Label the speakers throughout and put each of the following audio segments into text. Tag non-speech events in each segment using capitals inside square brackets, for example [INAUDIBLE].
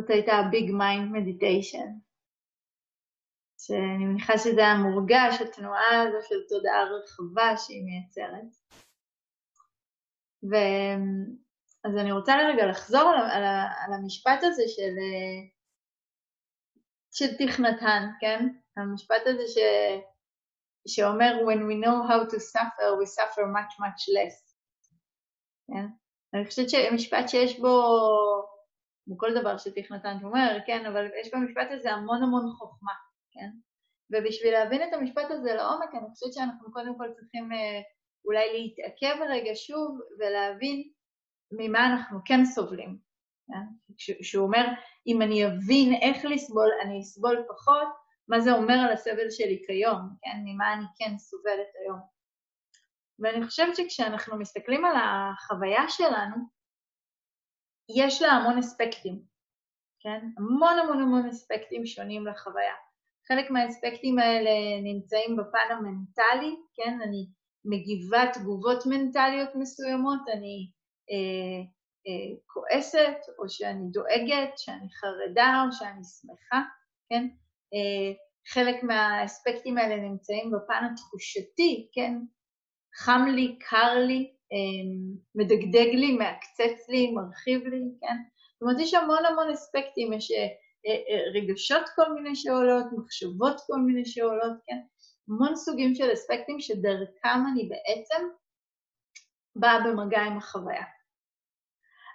Speaker 1: זאת הייתה big mind meditation. שאני מניחה שזה היה מורגש, התנועה הזו של תודעה רחבה שהיא מייצרת. ו... אז אני רוצה לרגע לחזור על, על, על המשפט הזה של, של תכנתן, כן? המשפט הזה ש, שאומר When we know how to suffer, we suffer much much less. כן? אני חושבת שמשפט שיש בו, כמו כל דבר שתכנתן אומר, כן, אבל יש במשפט הזה המון המון חוכמה, כן? ובשביל להבין את המשפט הזה לעומק, אני חושבת שאנחנו קודם כל צריכים אה, אולי להתעכב רגע שוב ולהבין ממה אנחנו כן סובלים. כן? שהוא אומר, אם אני אבין איך לסבול, אני אסבול פחות, מה זה אומר על הסבל שלי כיום, כן? ממה אני כן סובלת היום. ואני חושבת שכשאנחנו מסתכלים על החוויה שלנו, יש לה המון אספקטים, כן? המון המון המון אספקטים שונים לחוויה. חלק מהאספקטים האלה נמצאים בפן המנטלי, כן? אני מגיבה תגובות מנטליות מסוימות, אני אה, אה, כועסת, או שאני דואגת, שאני חרדה, או שאני שמחה, כן? אה, חלק מהאספקטים האלה נמצאים בפן התחושתי, כן? חם לי, קר לי, מדגדג לי, מעקצץ לי, מרחיב לי, כן? זאת אומרת, יש המון המון אספקטים, יש אה, אה, רגשות כל מיני שעולות, מחשבות כל מיני שעולות, כן? המון סוגים של אספקטים שדרכם אני בעצם באה במגע עם החוויה.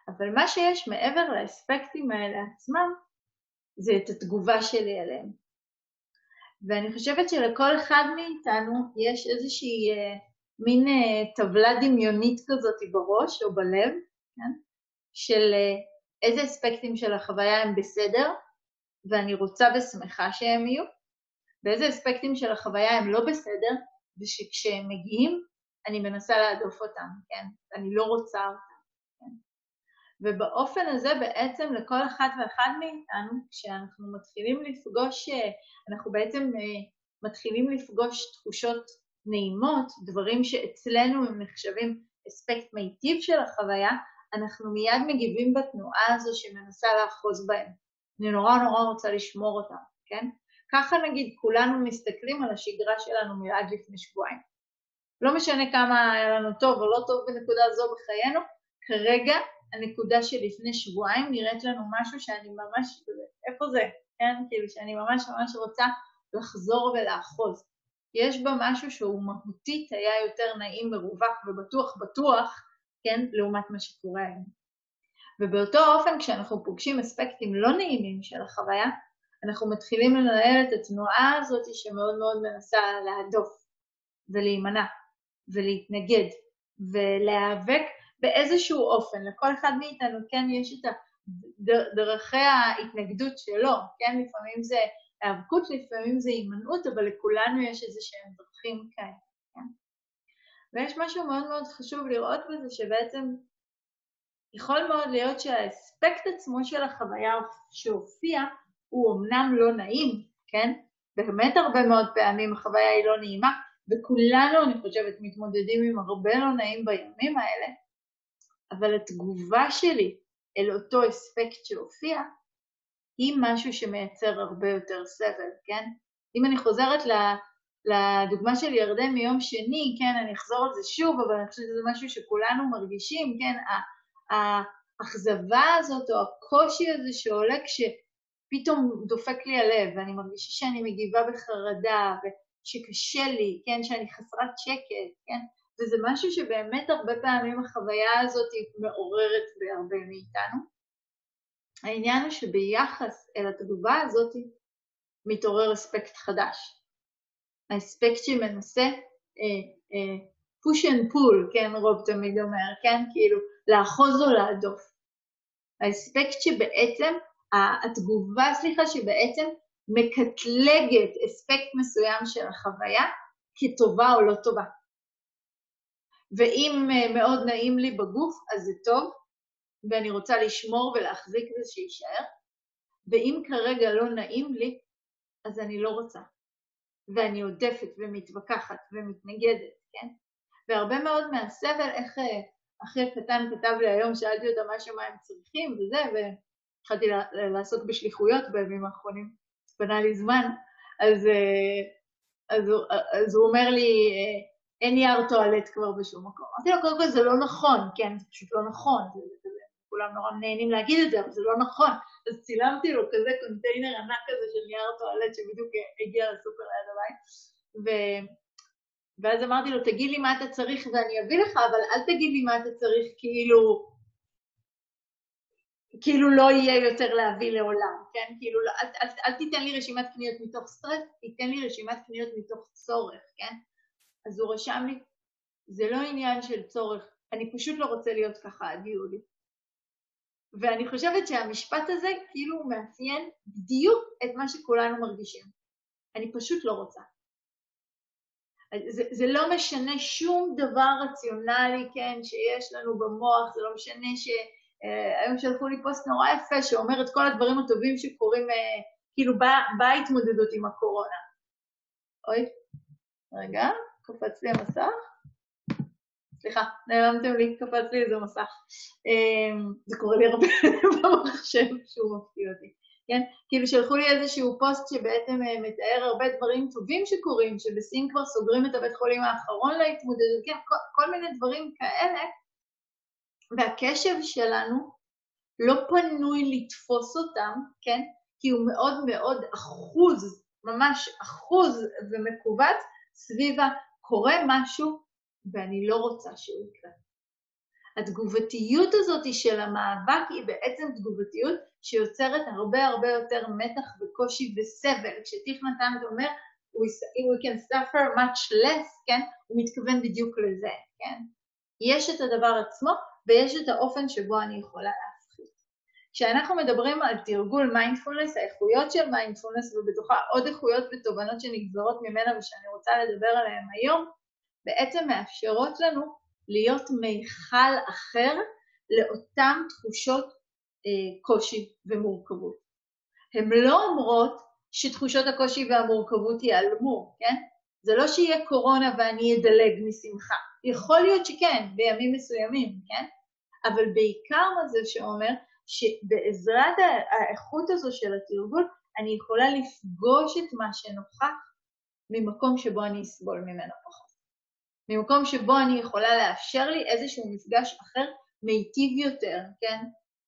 Speaker 1: אבל מה שיש מעבר לאספקטים האלה עצמם, זה את התגובה שלי עליהם. ואני חושבת שלכל אחד מאיתנו יש איזושהי אה, מין אה, טבלה דמיונית כזאת בראש או בלב, כן? של אה, איזה אספקטים של החוויה הם בסדר, ואני רוצה ושמחה שהם יהיו, ואיזה אספקטים של החוויה הם לא בסדר, ושכשהם מגיעים, אני מנסה להדוף אותם, כן? אני לא רוצה אותם, כן? ובאופן הזה בעצם לכל אחד ואחד מאיתנו, כשאנחנו מתחילים לפגוש, אנחנו בעצם אה, מתחילים לפגוש תחושות נעימות, דברים שאצלנו הם נחשבים אספקט מיטיב של החוויה, אנחנו מיד מגיבים בתנועה הזו שמנסה לאחוז בהם. אני נורא נורא רוצה לשמור אותם, כן? ככה נגיד כולנו מסתכלים על השגרה שלנו מלעד לפני שבועיים. לא משנה כמה היה לנו טוב או לא טוב בנקודה זו בחיינו, כרגע הנקודה שלפני שבועיים נראית לנו משהו שאני ממש, איפה זה, כן? כאילו שאני ממש ממש רוצה לחזור ולאחוז. יש בה משהו שהוא מהותית היה יותר נעים, מרווח ובטוח בטוח, כן? לעומת מה שקורה היום. ובאותו אופן כשאנחנו פוגשים אספקטים לא נעימים של החוויה, אנחנו מתחילים לנהל את התנועה הזאת שמאוד מאוד מנסה להדוף ולהימנע ולהתנגד ולהיאבק באיזשהו אופן. לכל אחד מאיתנו כן יש את דרכי ההתנגדות שלו, כן? לפעמים זה היאבקות, לפעמים זה הימנעות, אבל לכולנו יש איזה שהם דרכים כאלה, כן? ויש משהו מאוד מאוד חשוב לראות בזה, שבעצם יכול מאוד להיות שהאספקט עצמו של החוויה שהופיע הוא אמנם לא נעים, כן? באמת הרבה מאוד פעמים החוויה היא לא נעימה, וכולנו, אני חושבת, מתמודדים עם הרבה לא נעים בימים האלה, אבל התגובה שלי אל אותו אספקט שהופיע, היא משהו שמייצר הרבה יותר סבל, כן? אם אני חוזרת לדוגמה של ירדן מיום שני, כן, אני אחזור על זה שוב, אבל אני חושבת שזה משהו שכולנו מרגישים, כן, האכזבה הזאת או הקושי הזה שעולה כשפתאום דופק לי הלב ואני מרגישה שאני מגיבה בחרדה ושקשה לי, כן, שאני חסרת שקט, כן, וזה משהו שבאמת הרבה פעמים החוויה הזאת מעוררת בהרבה מאיתנו. העניין הוא שביחס אל התגובה הזאת מתעורר אספקט חדש. האספקט שמנסה push and pull, כן, רוב תמיד אומר, כן, כאילו לאחוז או להדוף. האספקט שבעצם, התגובה, סליחה, שבעצם מקטלגת אספקט מסוים של החוויה כטובה או לא טובה. ואם אה, מאוד נעים לי בגוף, אז זה טוב, ואני רוצה לשמור ולהחזיק זה שיישאר, ואם כרגע לא נעים לי, אז אני לא רוצה. ואני עודפת ומתווכחת ומתנגדת, כן? והרבה מאוד מהסבל, איך אה, אחי הקטן כתב לי היום, שאלתי אותה מה הם צריכים וזה, התחלתי לעסוק בשליחויות בימים האחרונים, פנה לי זמן, אז, אה, אז, אז הוא אומר לי, אין נייר טואלט כבר בשום מקום. אמרתי לו, קודם כל זה לא נכון, כן, זה פשוט לא נכון, זה, כולם נורא נהנים להגיד את זה, אבל זה לא נכון. אז צילמתי לו כזה קונטיינר ענק כזה של נייר טואלט שבדיוק הגיע לסופר ליד הבית, ו... ואז אמרתי לו, תגיד לי מה אתה צריך ואני אביא לך, אבל אל תגיד לי מה אתה צריך כאילו, כאילו לא יהיה יותר להביא לעולם, כן? כאילו, לא, אל, אל, אל תיתן לי רשימת קניות מתוך סטרס, תיתן לי רשימת קניות מתוך צורך, כן? אז הוא רשם לי, זה לא עניין של צורך, אני פשוט לא רוצה להיות ככה עד יולי. ואני חושבת שהמשפט הזה כאילו מאפיין בדיוק את מה שכולנו מרגישים. אני פשוט לא רוצה. זה, זה לא משנה שום דבר רציונלי, כן, שיש לנו במוח, זה לא משנה שהיום אה, שלחו לי פוסט נורא יפה שאומר את כל הדברים הטובים שקורים, אה, כאילו בהתמודדות עם הקורונה. אוי, רגע, קפץ לי המסך. סליחה, נעלמתם לי, קפץ לי איזה מסך. אמ, זה קורה לי הרבה [LAUGHS] במחשב שהוא מפתיע אותי. כן? כאילו שלחו לי איזשהו פוסט שבעצם אה, מתאר הרבה דברים טובים שקורים, שבסין כבר סוגרים את הבית חולים האחרון להתמודדות, כן? כל, כל מיני דברים כאלה, והקשב שלנו לא פנוי לתפוס אותם, כן? כי הוא מאוד מאוד אחוז, ממש אחוז ומכווץ סביב הקורה משהו ואני לא רוצה שהוא יקרה. התגובתיות הזאת של המאבק היא בעצם תגובתיות שיוצרת הרבה הרבה יותר מתח וקושי וסבל. כשטיך נתן אומר, we can suffer much less, כן? הוא מתכוון בדיוק לזה, כן? יש את הדבר עצמו ויש את האופן שבו אני יכולה להפחית. כשאנחנו מדברים על תרגול מיינדפולנס, האיכויות של מיינדפולנס ובתוכה עוד איכויות ותובנות שנגזרות ממנה ושאני רוצה לדבר עליהן היום, בעצם מאפשרות לנו להיות מיכל אחר לאותן תחושות אה, קושי ומורכבות. הן לא אומרות שתחושות הקושי והמורכבות ייעלמו, כן? זה לא שיהיה קורונה ואני אדלג משמחה. יכול להיות שכן, בימים מסוימים, כן? אבל בעיקר מה זה שאומר שבעזרת האיכות הזו של התרגול, אני יכולה לפגוש את מה שנוכח ממקום שבו אני אסבול ממנו פחות. ממקום שבו אני יכולה לאפשר לי איזשהו מפגש אחר מיטיב יותר, כן?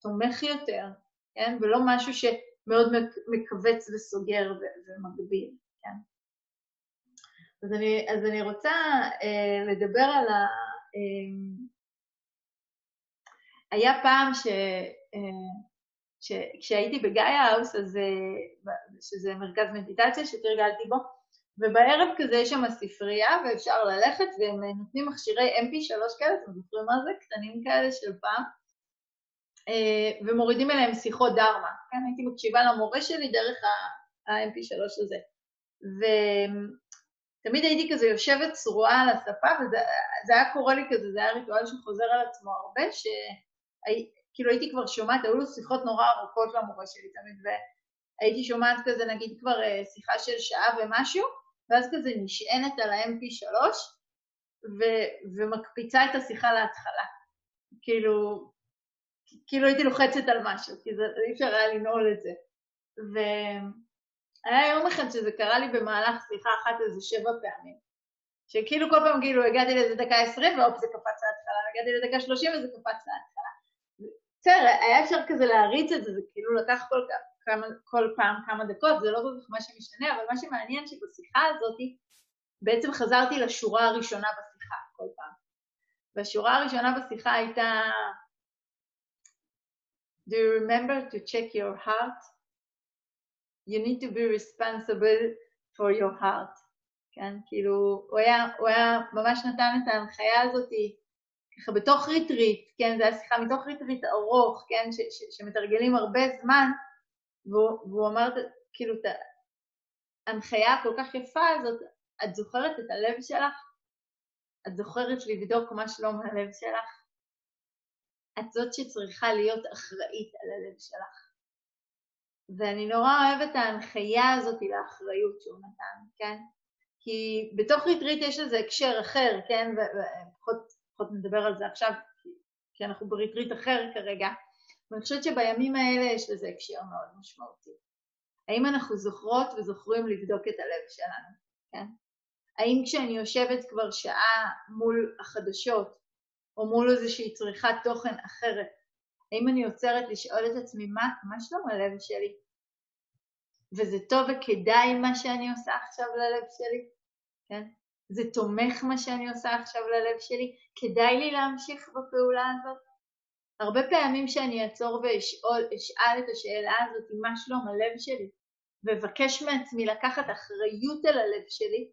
Speaker 1: תומך יותר, כן? ולא משהו שמאוד מכווץ וסוגר ומגביל, כן? אז אני, אז אני רוצה אה, לדבר על ה... אה, היה פעם ש... אה, ש... כשהייתי בגיא האוס, אז, אה, שזה מרכז מדיטציה שתרגלתי בו, ובערב כזה יש שם ספרייה ואפשר ללכת והם נותנים מכשירי mp3 כאלה, אתם זוכרים מה זה? קטנים כאלה של פעם, אה, ומורידים אליהם שיחות דרמה, כן? הייתי מקשיבה למורה שלי דרך ה-mp3 הזה. ותמיד הייתי כזה יושבת צרועה על השפה, וזה היה קורה לי כזה, זה היה ריטואל שחוזר על עצמו הרבה, שכאילו הייתי כבר שומעת, היו לו שיחות נורא ארוכות למורה שלי תמיד, והייתי שומעת כזה נגיד כבר אה, שיחה של שעה ומשהו, ואז כזה נשענת על ה-MP3 ו- ומקפיצה את השיחה להתחלה. כאילו, כאילו הייתי לוחצת על משהו, כי זה, אי אפשר היה לנעול את זה. והיה יום אחד שזה קרה לי במהלך שיחה אחת איזה שבע פעמים. שכאילו כל פעם כאילו הגעתי לאיזה דקה עשרים והופ זה קפץ להתחלה, הגעתי לדקה שלושים וזה קפץ להתחלה. בסדר, היה אפשר כזה להריץ את זה, זה כאילו לקח כל כך כמה, כל פעם כמה דקות, זה לא כל כך מה שמשנה, אבל מה שמעניין שבשיחה הזאת בעצם חזרתי לשורה הראשונה בשיחה כל פעם. והשורה הראשונה בשיחה הייתה Do you remember to check your heart? You need to be responsible for your heart. כן, כאילו, הוא היה, הוא היה ממש נתן את ההנחיה הזאת ככה בתוך ריטריט, כן, זו הייתה שיחה מתוך ריטריט ארוך, כן, ש, ש, שמתרגלים הרבה זמן, והוא, והוא אמר, כאילו, את ההנחיה הכל כך יפה הזאת, את זוכרת את הלב שלך? את זוכרת לבדוק מה שלום הלב שלך? את זאת שצריכה להיות אחראית על הלב שלך. ואני נורא אוהבת את ההנחיה הזאת לאחריות שהוא נתן, כן? כי בתוך ריטריט יש לזה הקשר אחר, כן? ופחות נדבר על זה עכשיו, כי אנחנו בריטריט אחר כרגע, ואני חושבת שבימים האלה יש לזה הקשר מאוד משמעותי. האם אנחנו זוכרות וזוכרים לבדוק את הלב שלנו, כן? האם כשאני יושבת כבר שעה מול החדשות, או מול איזושהי צריכת תוכן אחרת, האם אני עוצרת לשאול את עצמי, מה, מה שלום הלב שלי? וזה טוב וכדאי מה שאני עושה עכשיו ללב שלי, כן? זה תומך מה שאני עושה עכשיו ללב שלי? כדאי לי להמשיך בפעולה הזאת? הרבה פעמים שאני אעצור ואשאל את השאלה הזאת, מה שלום הלב שלי, ואבקש מעצמי לקחת אחריות על הלב שלי,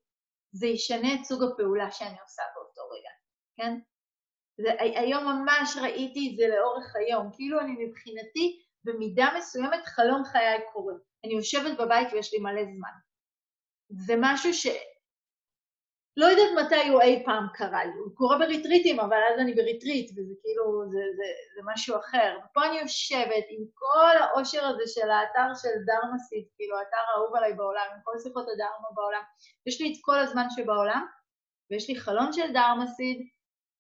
Speaker 1: זה ישנה את סוג הפעולה שאני עושה באותו רגע, כן? זה, היום ממש ראיתי את זה לאורך היום, כאילו אני מבחינתי במידה מסוימת חלום חיי קורה. אני יושבת בבית ויש לי מלא זמן. זה משהו ש... לא יודעת מתי הוא אי פעם קרה לי, הוא קורה בריטריטים, אבל אז אני בריטריט, וזה כאילו, זה, זה, זה משהו אחר. ופה אני יושבת עם כל העושר הזה של האתר של דהרמה סיד, כאילו, האתר האהוב עליי בעולם, עם כל שיחות הדהרמה בעולם. יש לי את כל הזמן שבעולם, ויש לי חלון של דרמסיד,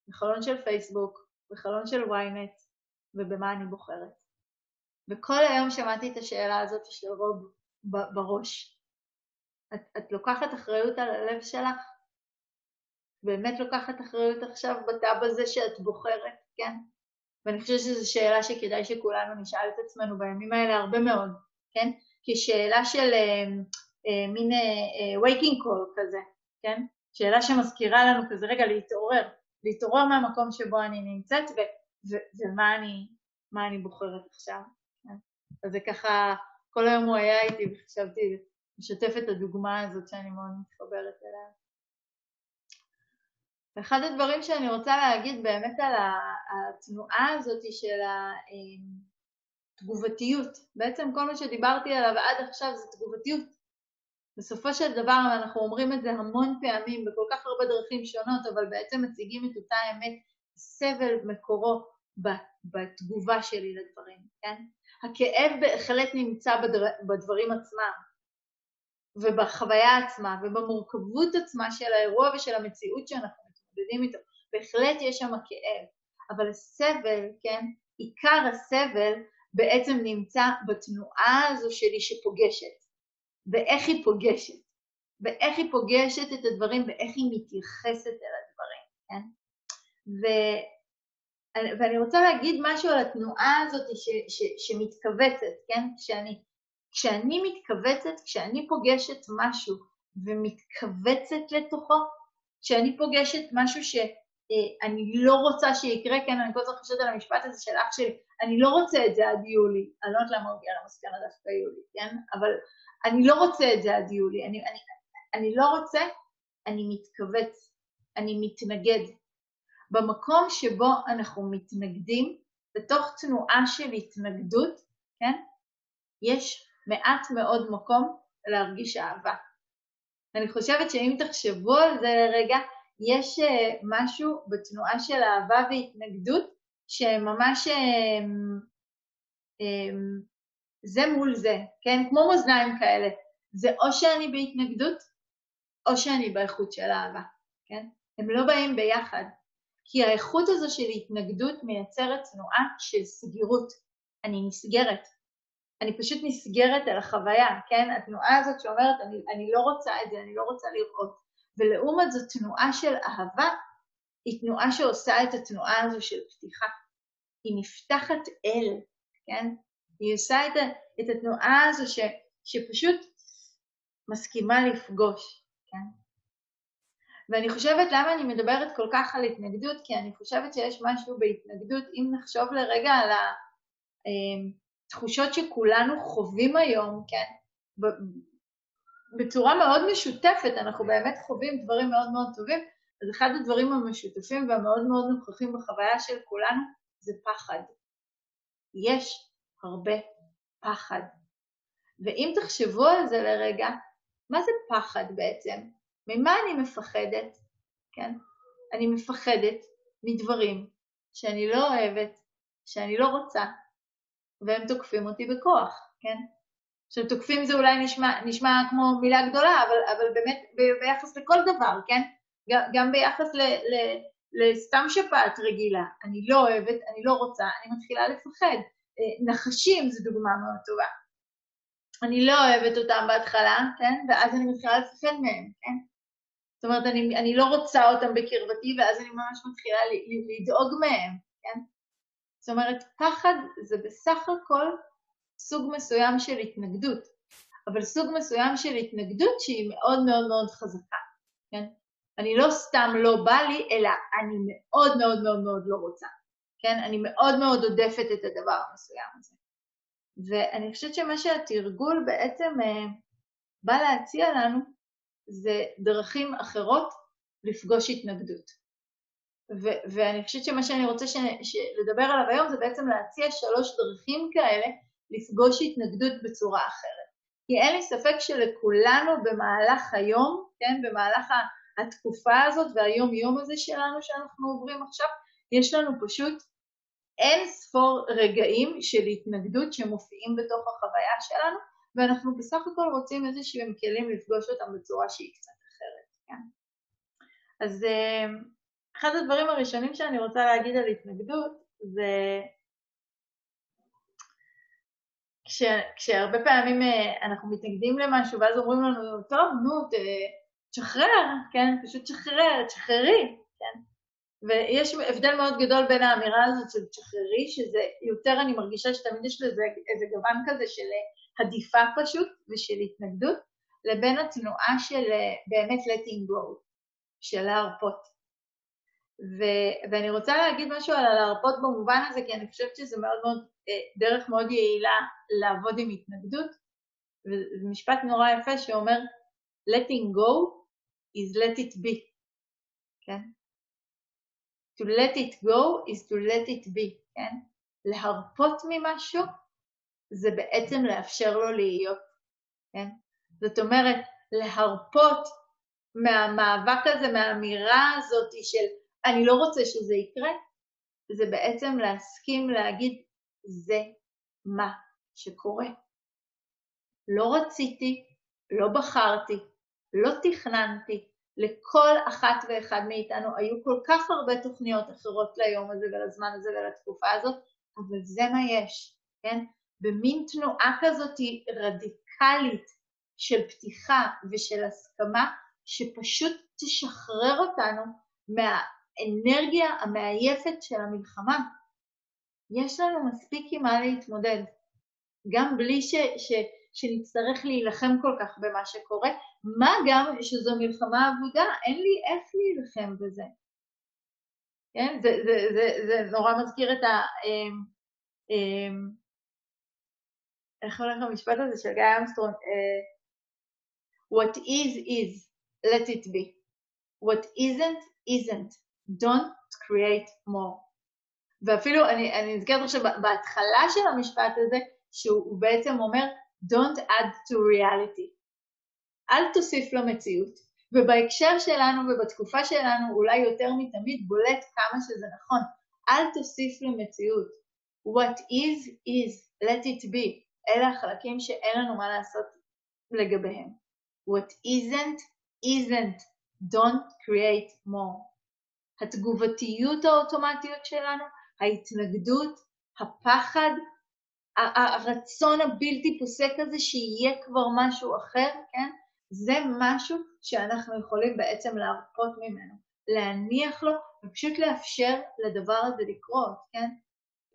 Speaker 1: וחלון של פייסבוק, וחלון של ynet, ובמה אני בוחרת. וכל היום שמעתי את השאלה הזאת של רוב בראש. את, את לוקחת אחריות על הלב שלך? באמת לוקחת אחריות עכשיו בטאב הזה שאת בוחרת, כן? ואני חושבת שזו שאלה שכדאי שכולנו נשאל את עצמנו בימים האלה הרבה מאוד, כן? כשאלה של אה, אה, מין אה, waking call כזה, כן? שאלה שמזכירה לנו כזה רגע להתעורר, להתעורר מהמקום שבו אני נמצאת ו- ו- ומה אני, אני בוחרת עכשיו. כן? אז זה ככה, כל היום הוא היה איתי וחשבתי לשתף את הדוגמה הזאת שאני מאוד מתחברת אליה. ואחד הדברים שאני רוצה להגיד באמת על התנועה הזאת של התגובתיות, בעצם כל מה שדיברתי עליו עד עכשיו זה תגובתיות. בסופו של דבר אנחנו אומרים את זה המון פעמים בכל כך הרבה דרכים שונות, אבל בעצם מציגים את אותה אמת, סבל מקורו בתגובה שלי לדברים, כן? הכאב בהחלט נמצא בדבר, בדברים עצמם, ובחוויה עצמה, ובמורכבות עצמה של האירוע ושל המציאות שאנחנו מתמודדים איתו. בהחלט יש שם כאב, אבל הסבל, כן, עיקר הסבל בעצם נמצא בתנועה הזו שלי שפוגשת, ואיך היא פוגשת, ואיך היא פוגשת את הדברים ואיך היא מתייחסת אל הדברים, כן? ו... ואני רוצה להגיד משהו על התנועה הזאת ש, ש, שמתכווצת, כן? כשאני, כשאני מתכווצת, כשאני פוגשת משהו ומתכווצת לתוכו, כשאני פוגשת משהו שאני לא רוצה שיקרה, כן, אני כל הזמן חושבת על המשפט הזה של אח שלי, אני לא רוצה את זה עד יולי, אני לא יודעת למה הוא הגיע למסקנה דווקא יולי, כן? אבל אני לא רוצה את זה עד יולי, אני, אני, אני לא רוצה, אני מתכווץ, אני מתנגד. במקום שבו אנחנו מתנגדים, בתוך תנועה של התנגדות, כן, יש מעט מאוד מקום להרגיש אהבה. אני חושבת שאם תחשבו על זה לרגע, יש uh, משהו בתנועה של אהבה והתנגדות שממש um, um, זה מול זה, כן? כמו מאזניים כאלה. זה או שאני בהתנגדות, או שאני באיכות של אהבה, כן? הם לא באים ביחד. כי האיכות הזו של התנגדות מייצרת תנועה של סגירות. אני נסגרת. אני פשוט נסגרת על החוויה, כן? התנועה הזאת שאומרת, אני, אני לא רוצה את זה, אני לא רוצה לראות. ולעומת זאת, תנועה של אהבה היא תנועה שעושה את התנועה הזו של פתיחה. היא נפתחת אל, כן? היא עושה את, את התנועה הזו ש, שפשוט מסכימה לפגוש, כן? ואני חושבת למה אני מדברת כל כך על התנגדות, כי אני חושבת שיש משהו בהתנגדות, אם נחשוב לרגע על התחושות שכולנו חווים היום, כן? בצורה מאוד משותפת, אנחנו באמת חווים דברים מאוד מאוד טובים, אז אחד הדברים המשותפים והמאוד מאוד נוכחים בחוויה של כולנו זה פחד. יש הרבה פחד. ואם תחשבו על זה לרגע, מה זה פחד בעצם? ממה אני מפחדת? כן? אני מפחדת מדברים שאני לא אוהבת, שאני לא רוצה, והם תוקפים אותי בכוח, כן? עכשיו תוקפים זה אולי נשמע, נשמע כמו מילה גדולה, אבל, אבל באמת ביחס לכל דבר, כן? גם ביחס ל, ל, לסתם שפעת רגילה, אני לא אוהבת, אני לא רוצה, אני מתחילה לפחד. נחשים זו דוגמה מאוד טובה. אני לא אוהבת אותם בהתחלה, כן? ואז אני מתחילה לפחד מהם, כן? זאת אומרת, אני, אני לא רוצה אותם בקרבתי, ואז אני ממש מתחילה לדאוג מהם, כן? זאת אומרת, פחד זה בסך הכל סוג מסוים של התנגדות, אבל סוג מסוים של התנגדות שהיא מאוד מאוד מאוד חזקה, כן? אני לא סתם לא בא לי, אלא אני מאוד מאוד מאוד מאוד לא רוצה, כן? אני מאוד מאוד עודפת את הדבר המסוים הזה. ואני חושבת שמה שהתרגול בעצם אה, בא להציע לנו זה דרכים אחרות לפגוש התנגדות. ו- ואני חושבת שמה שאני רוצה ש- לדבר עליו היום זה בעצם להציע שלוש דרכים כאלה לפגוש התנגדות בצורה אחרת. כי אין לי ספק שלכולנו במהלך היום, כן, במהלך התקופה הזאת והיום-יום הזה שלנו שאנחנו עוברים עכשיו, יש לנו פשוט אין ספור רגעים של התנגדות שמופיעים בתוך החוויה שלנו, ואנחנו בסך הכל רוצים איזה שהם כלים לפגוש אותם בצורה שהיא קצת אחרת, כן? אז אה, אחד הדברים הראשונים שאני רוצה להגיד על התנגדות זה כש, כשהרבה פעמים אה, אנחנו מתנגדים למשהו ואז אומרים לנו, טוב, נו, תשחרר, כן? פשוט תשחרר, תשחררי, כן? ויש הבדל מאוד גדול בין האמירה הזאת של תשחררי, שזה יותר אני מרגישה שתמיד יש לזה איזה גוון כזה של הדיפה פשוט ושל התנגדות, לבין התנועה של באמת letting go, של להרפות. ו- ואני רוצה להגיד משהו על הלהרפות במובן הזה, כי אני חושבת שזה מאוד מאוד, אה, דרך מאוד יעילה לעבוד עם התנגדות, וזה משפט נורא יפה שאומר, letting go is let it be, כן? to let it go is to let it be, כן? להרפות ממשהו זה בעצם לאפשר לו להיות, כן? זאת אומרת, להרפות מהמאבק הזה, מהאמירה הזאת של אני לא רוצה שזה יקרה, זה בעצם להסכים להגיד, זה מה שקורה. לא רציתי, לא בחרתי, לא תכננתי, לכל אחת ואחד מאיתנו היו כל כך הרבה תוכניות אחרות ליום הזה ולזמן הזה ולתקופה הזאת, אבל זה מה יש, כן? במין תנועה כזאת רדיקלית של פתיחה ושל הסכמה, שפשוט תשחרר אותנו מהאנרגיה המעייפת של המלחמה. יש לנו מספיק עם מה להתמודד, גם בלי ש, ש, שנצטרך להילחם כל כך במה שקורה, מה גם שזו מלחמה אבודה, אין לי איך להילחם בזה. כן? זה, זה, זה, זה נורא מזכיר את ה... אמ, אמ, איך הולך המשפט הזה של גיא אמסטרונג? אה, What is is, let it be. What isn't, isn't. Don't create more. ואפילו, אני, אני נזכרת עכשיו בהתחלה של המשפט הזה, שהוא בעצם אומר, Don't add to reality. אל תוסיף למציאות. ובהקשר שלנו ובתקופה שלנו אולי יותר מתמיד בולט כמה שזה נכון. אל תוסיף למציאות. What is is, let it be. אלה החלקים שאין לנו מה לעשות לגביהם. What isn't isn't. Don't create more. התגובתיות האוטומטיות שלנו, ההתנגדות, הפחד, הרצון הבלתי פוסק הזה שיהיה כבר משהו אחר, כן? זה משהו שאנחנו יכולים בעצם להרפות ממנו, להניח לו ופשוט לאפשר לדבר הזה לקרות, כן?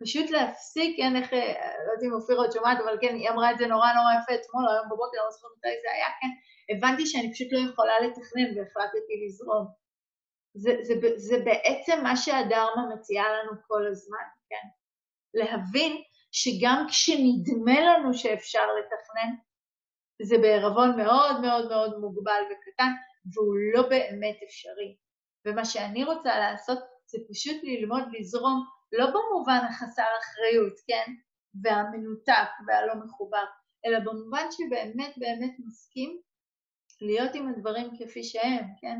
Speaker 1: פשוט להפסיק, כן, איך, לא יודעת אם אופירה עוד שומעת, אבל כן, היא אמרה את זה נורא נורא יפה אתמול, היום בבוקר, לא זוכרת מתי זה היה, כן? הבנתי שאני פשוט לא יכולה לתכנן והחלטתי לזרום. זה, זה, זה, בעצם מה שהדרמה מציעה לנו כל הזמן, כן? להבין שגם כשנדמה לנו שאפשר לתכנן, זה בערבון מאוד מאוד מאוד מוגבל וקטן, והוא לא באמת אפשרי. ומה שאני רוצה לעשות זה פשוט ללמוד לזרום, לא במובן החסר אחריות, כן? והמנותק והלא מחובר, אלא במובן שבאמת באמת מסכים להיות עם הדברים כפי שהם, כן?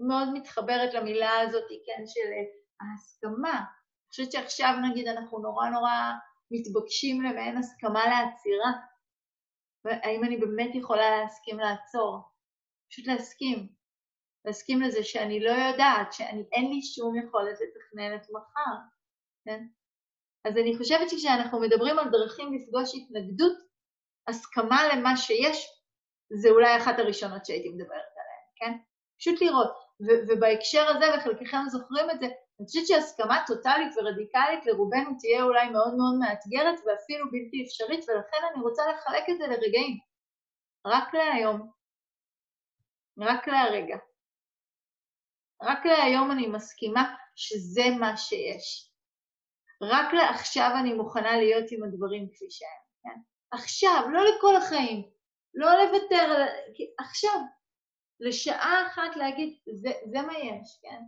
Speaker 1: מאוד מתחברת למילה הזאת, כן, של ההסכמה. אני חושבת שעכשיו נגיד אנחנו נורא נורא מתבקשים למעין הסכמה לעצירה. האם אני באמת יכולה להסכים לעצור? פשוט להסכים. להסכים לזה שאני לא יודעת, שאין לי שום יכולת לתכנן את מחר, כן? אז אני חושבת שכשאנחנו מדברים על דרכים לפגוש התנגדות, הסכמה למה שיש, זה אולי אחת הראשונות שהייתי מדברת עליהן, כן? פשוט לראות. ובהקשר הזה, וחלקכם זוכרים את זה, אני חושבת שהסכמה טוטאלית ורדיקלית לרובנו תהיה אולי מאוד מאוד מאתגרת ואפילו בלתי אפשרית, ולכן אני רוצה לחלק את זה לרגעים. רק להיום. רק להרגע. רק להיום אני מסכימה שזה מה שיש. רק לעכשיו אני מוכנה להיות עם הדברים כפי שהם, כן? עכשיו, לא לכל החיים. לא לוותר, עכשיו. לשעה אחת להגיד, זה, זה מה יש, כן?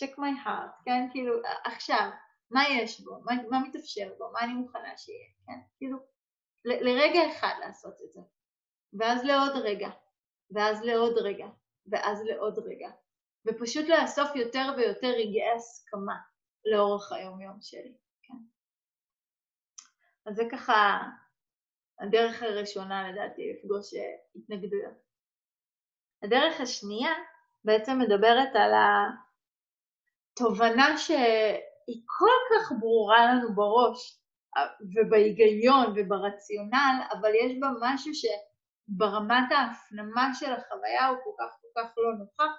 Speaker 1: check my heart, כן? כאילו, עכשיו, מה יש בו? מה, מה מתאפשר בו? מה אני מוכנה שיהיה, כן? כאילו, ל, לרגע אחד לעשות את זה. ואז לעוד רגע, ואז לעוד רגע, ואז לעוד רגע. ופשוט לאסוף יותר ויותר רגעי הסכמה לאורך היום-יום שלי, כן? אז זה ככה הדרך הראשונה לדעתי לפגוש התנגדויות. הדרך השנייה בעצם מדברת על התובנה שהיא כל כך ברורה לנו בראש ובהיגיון וברציונל, אבל יש בה משהו שברמת ההפנמה של החוויה הוא כל כך כל כך לא נוכח,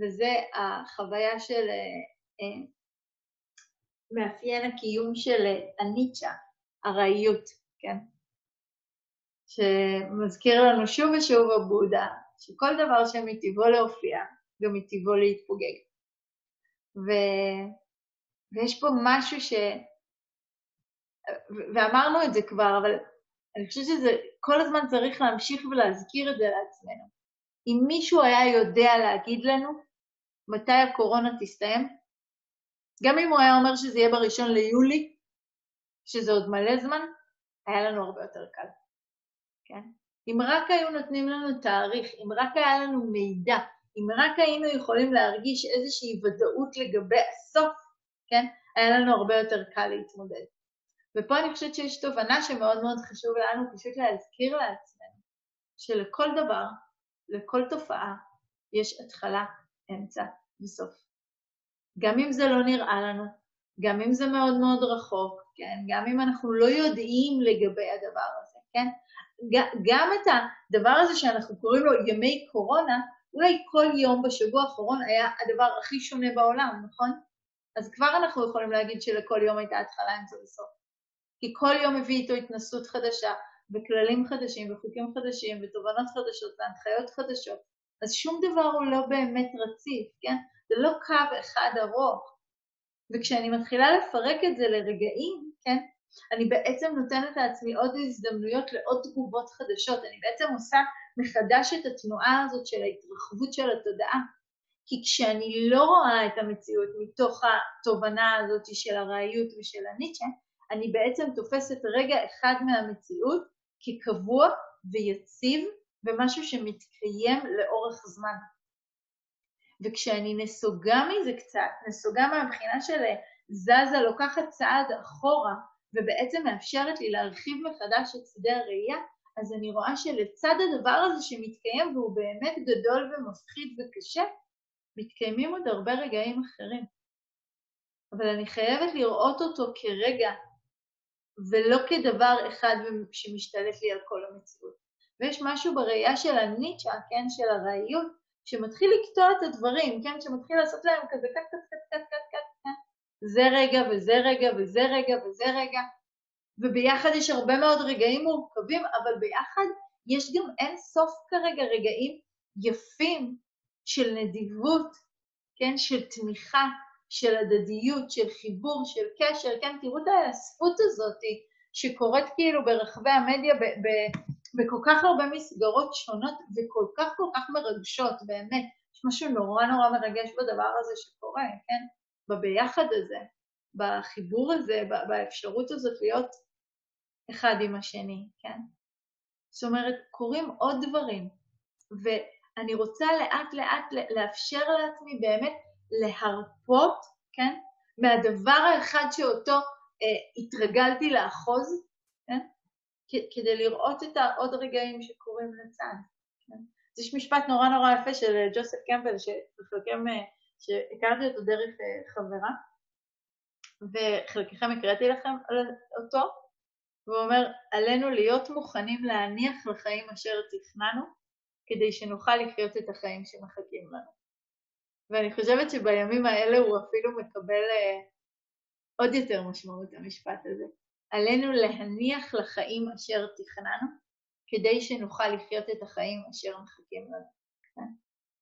Speaker 1: וזה החוויה של אה, מאפיין הקיום של הניטשה, ארעיות, כן? שמזכיר לנו שוב ושוב הבודה, שכל דבר שמטבעו להופיע, גם מטבעו להתפוגג. ו... ויש פה משהו ש... ואמרנו את זה כבר, אבל אני חושבת שזה כל הזמן צריך להמשיך ולהזכיר את זה לעצמנו. אם מישהו היה יודע להגיד לנו מתי הקורונה תסתיים, גם אם הוא היה אומר שזה יהיה בראשון ליולי, שזה עוד מלא זמן, היה לנו הרבה יותר קל, כן? אם רק היו נותנים לנו תאריך, אם רק היה לנו מידע, אם רק היינו יכולים להרגיש איזושהי ודאות לגבי הסוף, כן? היה לנו הרבה יותר קל להתמודד. ופה אני חושבת שיש תובנה שמאוד מאוד חשוב לנו פשוט להזכיר לעצמנו שלכל דבר, לכל תופעה, יש התחלה, אמצע וסוף. גם אם זה לא נראה לנו, גם אם זה מאוד מאוד רחוק, כן? גם אם אנחנו לא יודעים לגבי הדבר הזה, כן? גם את הדבר הזה שאנחנו קוראים לו ימי קורונה, אולי כל יום בשבוע האחרון היה הדבר הכי שונה בעולם, נכון? אז כבר אנחנו יכולים להגיד שלכל יום הייתה התחלה, אמצע וסוף. כי כל יום הביא איתו התנסות חדשה, וכללים חדשים, וחוקים חדשים, ותובנות חדשות, והנחיות חדשות. אז שום דבר הוא לא באמת רציף, כן? זה לא קו אחד ארוך. וכשאני מתחילה לפרק את זה לרגעים, כן? אני בעצם נותנת לעצמי עוד הזדמנויות לעוד תגובות חדשות, אני בעצם עושה מחדש את התנועה הזאת של ההתרחבות של התודעה. כי כשאני לא רואה את המציאות מתוך התובנה הזאת של הראיות ושל הניטשה, אני בעצם תופסת רגע אחד מהמציאות כקבוע ויציב ומשהו שמתקיים לאורך זמן. וכשאני נסוגה מזה קצת, נסוגה מהבחינה של זזה, לוקחת צעד אחורה ובעצם מאפשרת לי להרחיב מחדש את שדה הראייה, אז אני רואה שלצד הדבר הזה שמתקיים והוא באמת גדול ומפחיד וקשה, מתקיימים עוד הרבה רגעים אחרים. אבל אני חייבת לראות אותו כרגע, ולא כדבר אחד שמשתלט לי על כל המציאות. ויש משהו בראייה של הניטשה, כן, של הראיות, שמתחיל לקטוע את הדברים, כן, שמתחיל לעשות להם כזה קט קט קט קט קט זה רגע וזה רגע וזה רגע וזה רגע, וביחד יש הרבה מאוד רגעים מורכבים, אבל ביחד יש גם אין סוף כרגע רגעים יפים של נדיבות, כן, של תמיכה, של הדדיות, של חיבור, של קשר, כן, תראו את האספות הזאת שקורית כאילו ברחבי המדיה ב- ב- בכל כך הרבה מסגרות שונות וכל כך כל כך מרגשות, באמת. יש משהו נורא נורא מרגש בדבר הזה שקורה, כן? בביחד הזה, בחיבור הזה, באפשרות הזאת להיות אחד עם השני, כן? זאת אומרת, קורים עוד דברים, ואני רוצה לאט לאט לאפשר לעצמי באמת להרפות, כן? מהדבר האחד שאותו אה, התרגלתי לאחוז, כן? כדי לראות את העוד רגעים שקורים לצד. כן? יש משפט נורא נורא יפה של אה, ג'וסף קמפל, שחלקם, אה, שהכרתי אותו דרך אה, חברה, וחלקכם הקראתי לכם אותו, והוא אומר, עלינו להיות מוכנים להניח לחיים אשר תכננו, כדי שנוכל לחיות את החיים שמחכים לנו. ואני חושבת שבימים האלה הוא אפילו מקבל uh, עוד יותר משמעות, המשפט הזה. עלינו להניח לחיים אשר תכננו, כדי שנוכל לחיות את החיים אשר מחכים לנו. כן?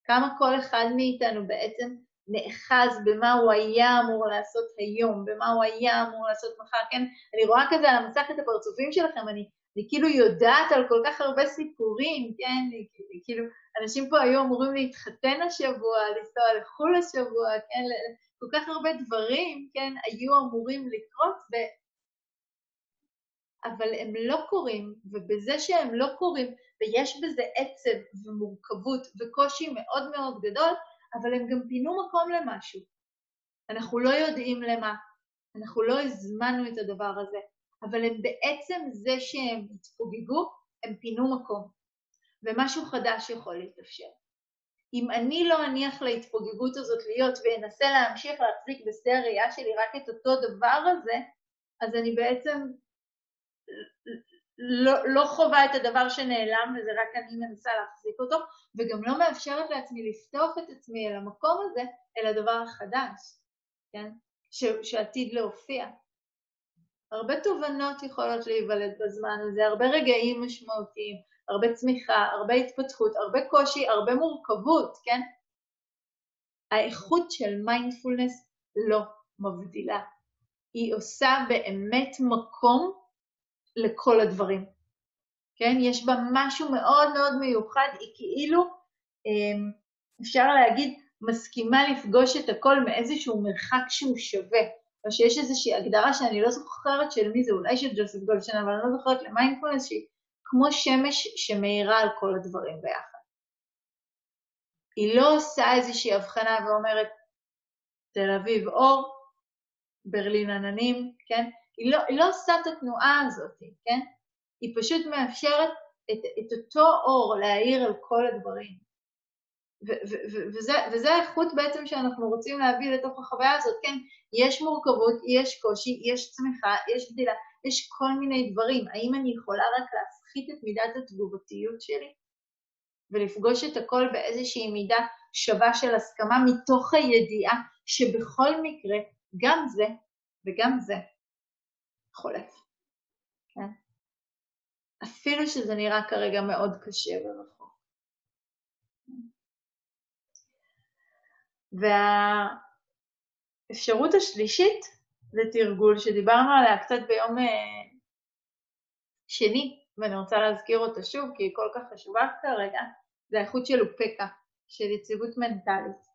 Speaker 1: כמה כל אחד מאיתנו בעצם נאחז במה הוא היה אמור לעשות היום, במה הוא היה אמור לעשות מחר, כן? אני רואה כזה על המסך את הפרצופים שלכם, אני, אני כאילו יודעת על כל כך הרבה סיפורים, כן? אני, כאילו, אנשים פה היו אמורים להתחתן השבוע, לנסוע לחו"ל השבוע, כן? כל כך הרבה דברים, כן? היו אמורים לקרות, ו... אבל הם לא קורים, ובזה שהם לא קורים, ויש בזה עצב ומורכבות וקושי מאוד מאוד גדול, אבל הם גם פינו מקום למשהו. אנחנו לא יודעים למה, אנחנו לא הזמנו את הדבר הזה, אבל הם בעצם זה שהם התפוגגו, הם פינו מקום, ומשהו חדש יכול להתאפשר. אם אני לא אניח להתפוגגות הזאת להיות ואנסה להמשיך להחזיק בשדה הראייה שלי רק את אותו דבר הזה, אז אני בעצם לא, לא חווה את הדבר שנעלם וזה רק אני מנסה להחזיק אותו, וגם לא מאפשרת לעצמי לפתוח את עצמי אל המקום הזה, אל הדבר החדש, כן? ש, שעתיד להופיע. הרבה תובנות יכולות להיוולד בזמן הזה, הרבה רגעים משמעותיים, הרבה צמיחה, הרבה התפתחות, הרבה קושי, הרבה מורכבות, כן? האיכות של מיינדפולנס לא מבדילה. היא עושה באמת מקום לכל הדברים. כן? יש בה משהו מאוד מאוד מיוחד, היא כאילו, אמ, אפשר להגיד, מסכימה לפגוש את הכל מאיזשהו מרחק שהוא שווה, או שיש איזושהי הגדרה שאני לא זוכרת של מי זה, אולי של ג'וסף גולדשטיין, אבל אני לא זוכרת למיינדפולנס, שהיא כמו שמש שמאירה על כל הדברים ביחד. היא לא עושה איזושהי הבחנה ואומרת, תל אביב אור, ברלין עננים, כן? היא לא, היא לא עושה את התנועה הזאת, כן? היא פשוט מאפשרת את, את אותו אור להאיר על כל הדברים. וזה, וזה האיכות בעצם שאנחנו רוצים להביא לתוך החוויה הזאת, כן, יש מורכבות, יש קושי, יש צמיחה, יש גדילה, יש כל מיני דברים. האם אני יכולה רק להפחית את מידת התגובתיות שלי ולפגוש את הכל באיזושהי מידה שווה של הסכמה מתוך הידיעה שבכל מקרה גם זה וגם זה חולף. כן? אפילו שזה נראה כרגע מאוד קשה ורחוק. והאפשרות השלישית זה תרגול שדיברנו עליה קצת ביום אה, שני, ואני רוצה להזכיר אותה שוב כי היא כל כך חשובה כרגע, זה האיכות של אופקה, של יציבות מנטלית.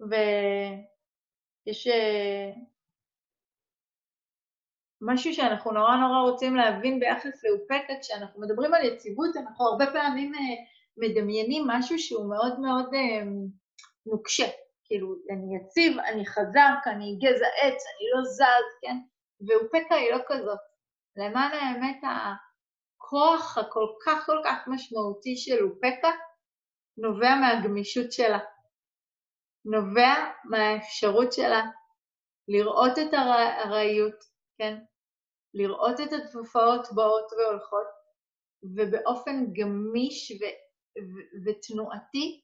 Speaker 1: ויש אה, משהו שאנחנו נורא נורא רוצים להבין ביחס לאופקה, כשאנחנו מדברים על יציבות, אנחנו הרבה פעמים אה, מדמיינים משהו שהוא מאוד מאוד אה, נוקשה. כאילו, אני יציב, אני חזק, אני גזע עץ, אני לא זז, כן? ואופקה היא לא כזאת. למען האמת, הכוח הכל כך כל כך משמעותי של אופקה נובע מהגמישות שלה. נובע מהאפשרות שלה לראות את הארעיות, כן? לראות את התופעות באות והולכות, ובאופן גמיש ו- ו- ותנועתי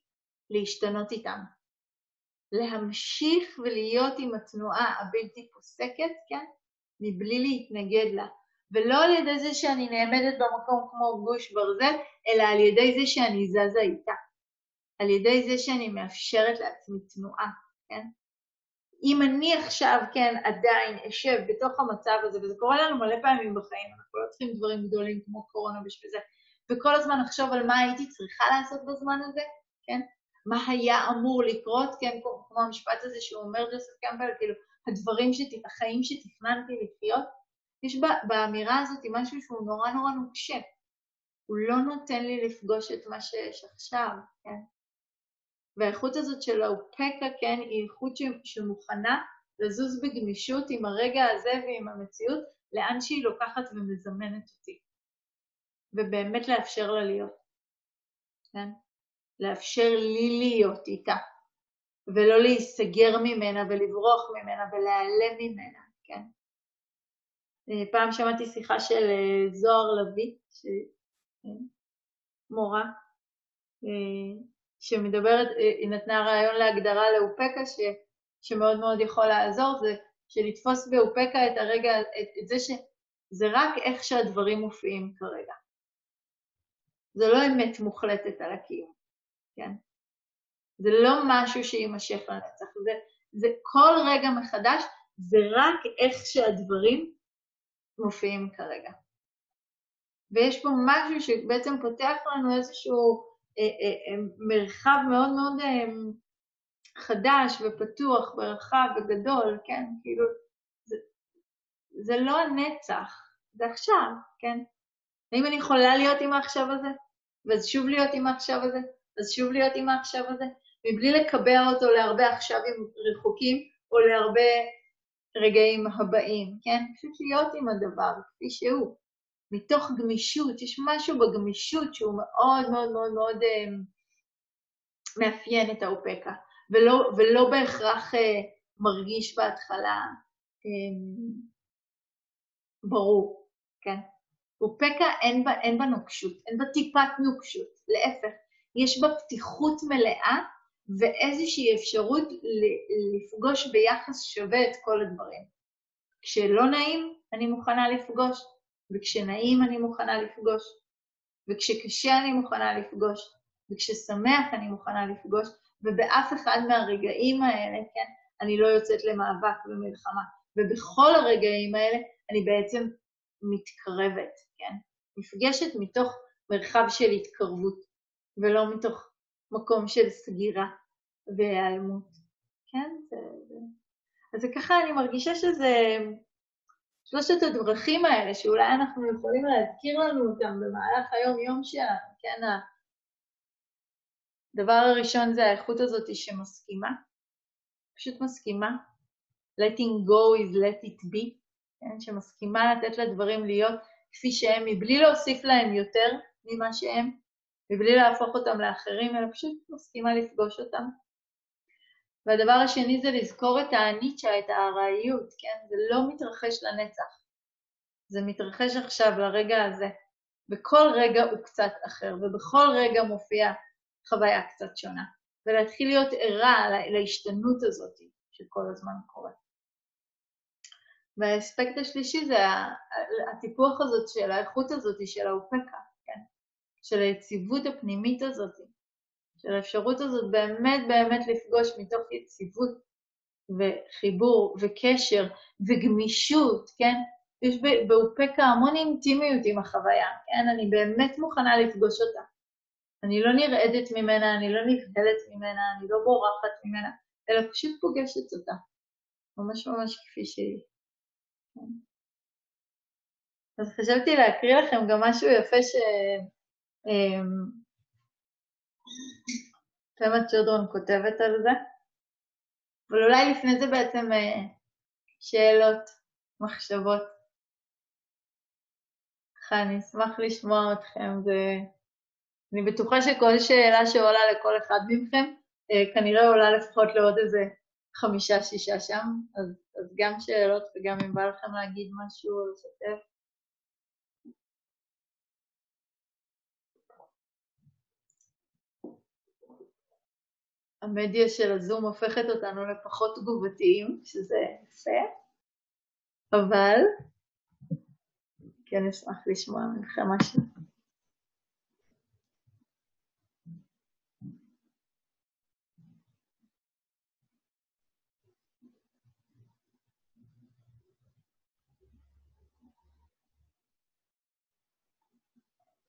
Speaker 1: להשתנות איתן. להמשיך ולהיות עם התנועה הבלתי פוסקת, כן? מבלי להתנגד לה. ולא על ידי זה שאני נעמדת במקום כמו גוש ברזל, אלא על ידי זה שאני זזה איתה. על ידי זה שאני מאפשרת לעצמי תנועה, כן? אם אני עכשיו, כן, עדיין אשב בתוך המצב הזה, וזה קורה לנו מלא פעמים בחיים, אנחנו לא צריכים דברים גדולים כמו קורונה בשביל זה, וכל הזמן לחשוב על מה הייתי צריכה לעשות בזמן הזה, כן? מה היה אמור לקרות, כן, כמו המשפט הזה שהוא אומר ג'וסף קמפל, כאילו, הדברים, שת... החיים שתכננתי לחיות, יש באמירה הזאת משהו שהוא נורא נורא נוקשה. הוא לא נותן לי לפגוש את מה שיש עכשיו, כן? והאיכות הזאת של האופקה, כן, היא איכות שמוכנה לזוז בגמישות עם הרגע הזה ועם המציאות, לאן שהיא לוקחת ומזמנת אותי. ובאמת לאפשר לה להיות, כן? לאפשר לי להיות איתה. ולא להיסגר ממנה ולברוח ממנה ולהיעלם ממנה, כן? אה, פעם שמעתי שיחה של אה, זוהר לביא, מורה, שמדברת, היא נתנה רעיון להגדרה לאופקה ש, שמאוד מאוד יכול לעזור, זה שלתפוס באופקה את הרגע, את, את זה שזה רק איך שהדברים מופיעים כרגע. זה לא אמת מוחלטת על הקיום, כן? זה לא משהו שיימשך לנצח, זה, זה כל רגע מחדש, זה רק איך שהדברים מופיעים כרגע. ויש פה משהו שבעצם פותח לנו איזשהו אה, אה, אה, מרחב מאוד מאוד אה, חדש ופתוח ורחב וגדול, כן? כאילו, זה, זה לא הנצח, זה עכשיו, כן? האם אני יכולה להיות עם העכשיו הזה? ואז שוב להיות עם העכשיו הזה? אז שוב להיות עם העכשיו הזה? מבלי לקבע אותו להרבה עכשווים רחוקים או להרבה רגעים הבאים, כן? פשוט להיות עם הדבר כפי שהוא. מתוך גמישות, יש משהו בגמישות שהוא מאוד מאוד מאוד מאוד אה, מאפיין את האופקה, ולא, ולא בהכרח אה, מרגיש בהתחלה אה, ברור, כן? אופקה אין בה, אין בה נוקשות, אין בה טיפת נוקשות, להפך, יש בה פתיחות מלאה ואיזושהי אפשרות לפגוש ביחס שווה את כל הדברים. כשלא נעים, אני מוכנה לפגוש, וכשנעים אני מוכנה לפגוש, וכשקשה אני מוכנה לפגוש, וכששמח אני מוכנה לפגוש, ובאף אחד מהרגעים האלה, כן, אני לא יוצאת למאבק ומלחמה. ובכל הרגעים האלה אני בעצם מתקרבת, כן? נפגשת מתוך מרחב של התקרבות, ולא מתוך מקום של סגירה והיעלמות, כן? זה, זה... אז זה ככה, אני מרגישה שזה שלושת הדרכים האלה, שאולי אנחנו יכולים להזכיר לנו אותם במהלך היום-יום שלנו, כן? הדבר הראשון זה האיכות הזאת שמסכימה, פשוט מסכימה. letting go is let it be, כן? שמסכימה לתת לדברים להיות כפי שהם, מבלי להוסיף להם יותר ממה שהם, מבלי להפוך אותם לאחרים, אלא פשוט מסכימה לפגוש אותם. והדבר השני זה לזכור את הניטשה, את הארעיות, כן? זה לא מתרחש לנצח. זה מתרחש עכשיו, לרגע הזה. בכל רגע הוא קצת אחר, ובכל רגע מופיעה חוויה קצת שונה. ולהתחיל להיות ערה להשתנות הזאת שכל הזמן קורית. והאספקט השלישי זה הטיפוח הזאת של האיכות הזאת של האופקה, כן? של היציבות הפנימית הזאת, של האפשרות הזאת באמת באמת לפגוש מתוך יציבות וחיבור וקשר וגמישות, כן? יש באופקה המון אינטימיות עם החוויה, כן? אני באמת מוכנה לפגוש אותה. אני לא נרעדת ממנה, אני לא נבהלת ממנה, אני לא בורחת ממנה, אלא פשוט פוגשת אותה. ממש ממש כפי שהיא. כן. אז חשבתי להקריא לכם גם משהו יפה ש... אמ, צ'ודרון כותבת על זה, אבל אולי לפני זה בעצם אה, שאלות, מחשבות. ככה אני אשמח לשמוע אתכם, זה... אני בטוחה שכל שאלה שעולה לכל אחד מכם, אה, כנראה עולה לפחות לעוד איזה חמישה-שישה שם, אז, אז גם שאלות וגם אם בא לכם להגיד משהו או לשתף. המדיה של הזום הופכת אותנו לפחות תגובתיים, שזה יפה, אבל כן אשמח לשמוע ממכם משהו.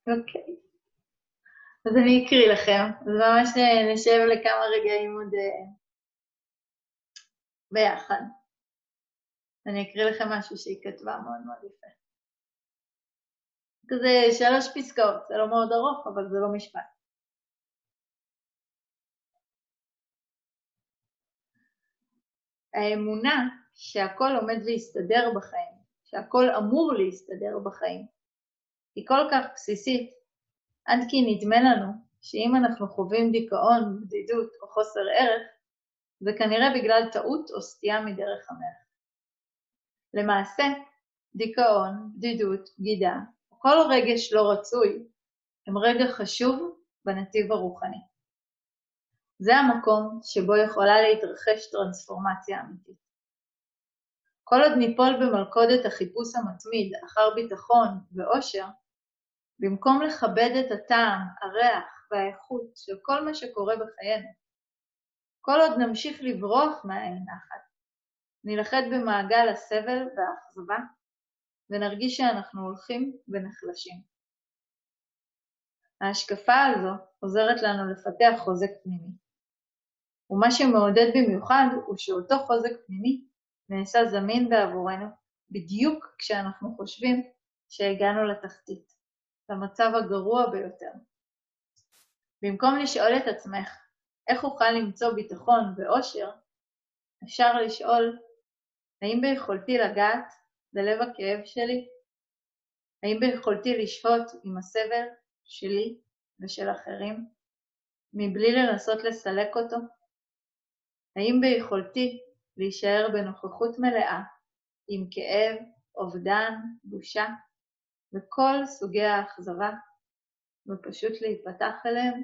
Speaker 1: אוקיי. אז אני אקריא לכם, אז ממש נשב לכמה רגעים עוד אה, ביחד. אני אקריא לכם משהו שהיא כתבה מאוד מאוד יפה. כזה שלוש פסקאות, זה לא מאוד ארוך, אבל זה לא משפט. האמונה שהכל עומד להסתדר בחיים, שהכל אמור להסתדר בחיים, היא כל כך בסיסית, עד כי נדמה לנו שאם אנחנו חווים דיכאון, בדידות או חוסר ערך, זה כנראה בגלל טעות או סטייה מדרך המלך. למעשה, דיכאון, בדידות, בגידה, או כל רגש לא רצוי, הם רגע חשוב בנתיב הרוחני. זה המקום שבו יכולה להתרחש טרנספורמציה אמיתית. כל עוד ניפול במלכודת החיפוש המתמיד אחר ביטחון ואושר, במקום לכבד את הטעם, הריח והאיכות של כל מה שקורה בחיינו, כל עוד נמשיך לברוח מהאין נחת, נלכד במעגל הסבל והאכזבה, ונרגיש שאנחנו הולכים ונחלשים. ההשקפה הזו עוזרת לנו לפתח חוזק פנימי. ומה שמעודד במיוחד הוא שאותו חוזק פנימי נעשה זמין בעבורנו בדיוק כשאנחנו חושבים שהגענו לתחתית, למצב הגרוע ביותר. במקום לשאול את עצמך איך אוכל למצוא ביטחון ואושר, אפשר לשאול האם ביכולתי לגעת בלב הכאב שלי? האם ביכולתי לשהות עם הסבל שלי ושל אחרים מבלי לנסות לסלק אותו? האם ביכולתי להישאר בנוכחות מלאה עם כאב, אובדן, בושה וכל סוגי האכזבה ופשוט להיפתח אליהם?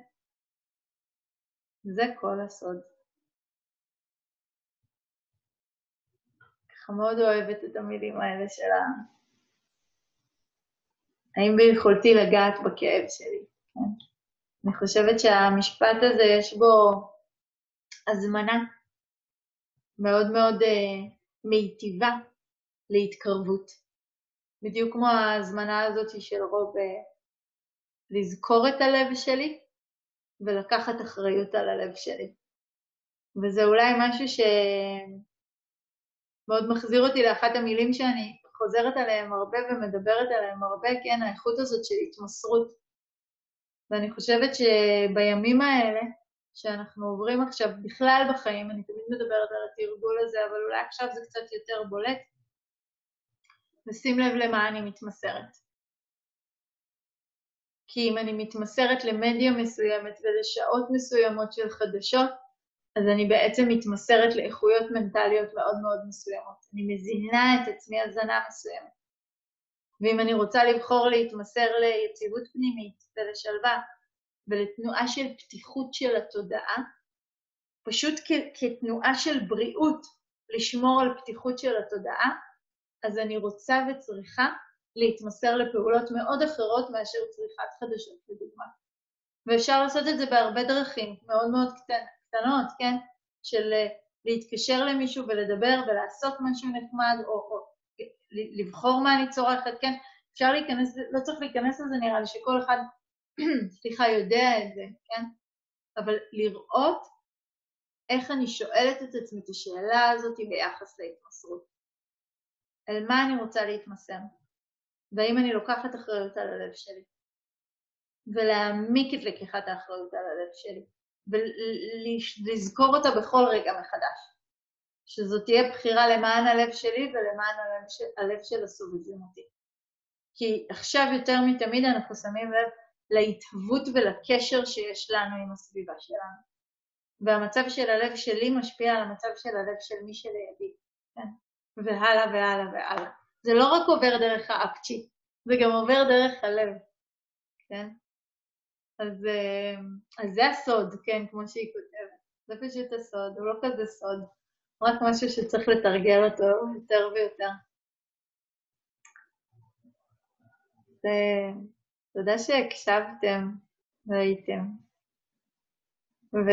Speaker 1: זה כל הסוד. ככה מאוד אוהבת את המילים האלה של ה... האם ביכולתי לגעת בכאב שלי? כן? אני חושבת שהמשפט הזה יש בו הזמנה מאוד מאוד uh, מיטיבה להתקרבות. בדיוק כמו ההזמנה הזאת של רוב uh, לזכור את הלב שלי ולקחת אחריות על הלב שלי. וזה אולי משהו שמאוד מחזיר אותי לאחת המילים שאני חוזרת עליהן הרבה ומדברת עליהן הרבה, כן, האיכות הזאת של התמסרות. ואני חושבת שבימים האלה, שאנחנו עוברים עכשיו בכלל בחיים, אני תמיד מדברת על התרגול הזה, אבל אולי עכשיו זה קצת יותר בולט, ושים לב למה אני מתמסרת. כי אם אני מתמסרת למדיה מסוימת ולשעות מסוימות של חדשות, אז אני בעצם מתמסרת לאיכויות מנטליות מאוד מאוד מסוימות. אני מזינה את עצמי הזנה מסוימת. ואם אני רוצה לבחור להתמסר ליציבות פנימית ולשלווה ולתנועה של פתיחות של התודעה, פשוט כ- כתנועה של בריאות לשמור על פתיחות של התודעה, אז אני רוצה וצריכה להתמסר לפעולות מאוד אחרות מאשר צריכת חדשות, לדוגמה. ואפשר לעשות את זה בהרבה דרכים מאוד מאוד קטנות, כן? של אה, להתקשר למישהו ולדבר ולעשות משהו נחמד, או, או לבחור מה אני צורכת, כן? אפשר להיכנס, לא צריך להיכנס לזה נראה לי, שכל אחד, [CLEARS THROAT] סליחה, יודע את זה, כן? אבל לראות איך אני שואלת את עצמי את השאלה הזאת ביחס להתמסרות. על מה אני רוצה להתמסר? והאם אני לוקחת אחריות על הלב שלי, ולהעמיק את לקיחת האחריות על הלב שלי, ולזכור אותה בכל רגע מחדש, שזאת תהיה בחירה למען הלב שלי ולמען הלב של, הלב של הסובבים אותי. כי עכשיו יותר מתמיד אנחנו שמים לב להתהוות ולקשר שיש לנו עם הסביבה שלנו. והמצב של הלב שלי משפיע על המצב של הלב של מי שלידי, כן? והלאה והלאה והלאה. זה לא רק עובר דרך האפצ'י, זה גם עובר דרך הלב, כן? אז, אה, אז זה הסוד, כן, כמו שהיא כותבת. זה פשוט הסוד, הוא לא כזה סוד, רק משהו שצריך לתרגל אותו יותר ויותר. זה... תודה שהקשבתם והייתם. ו...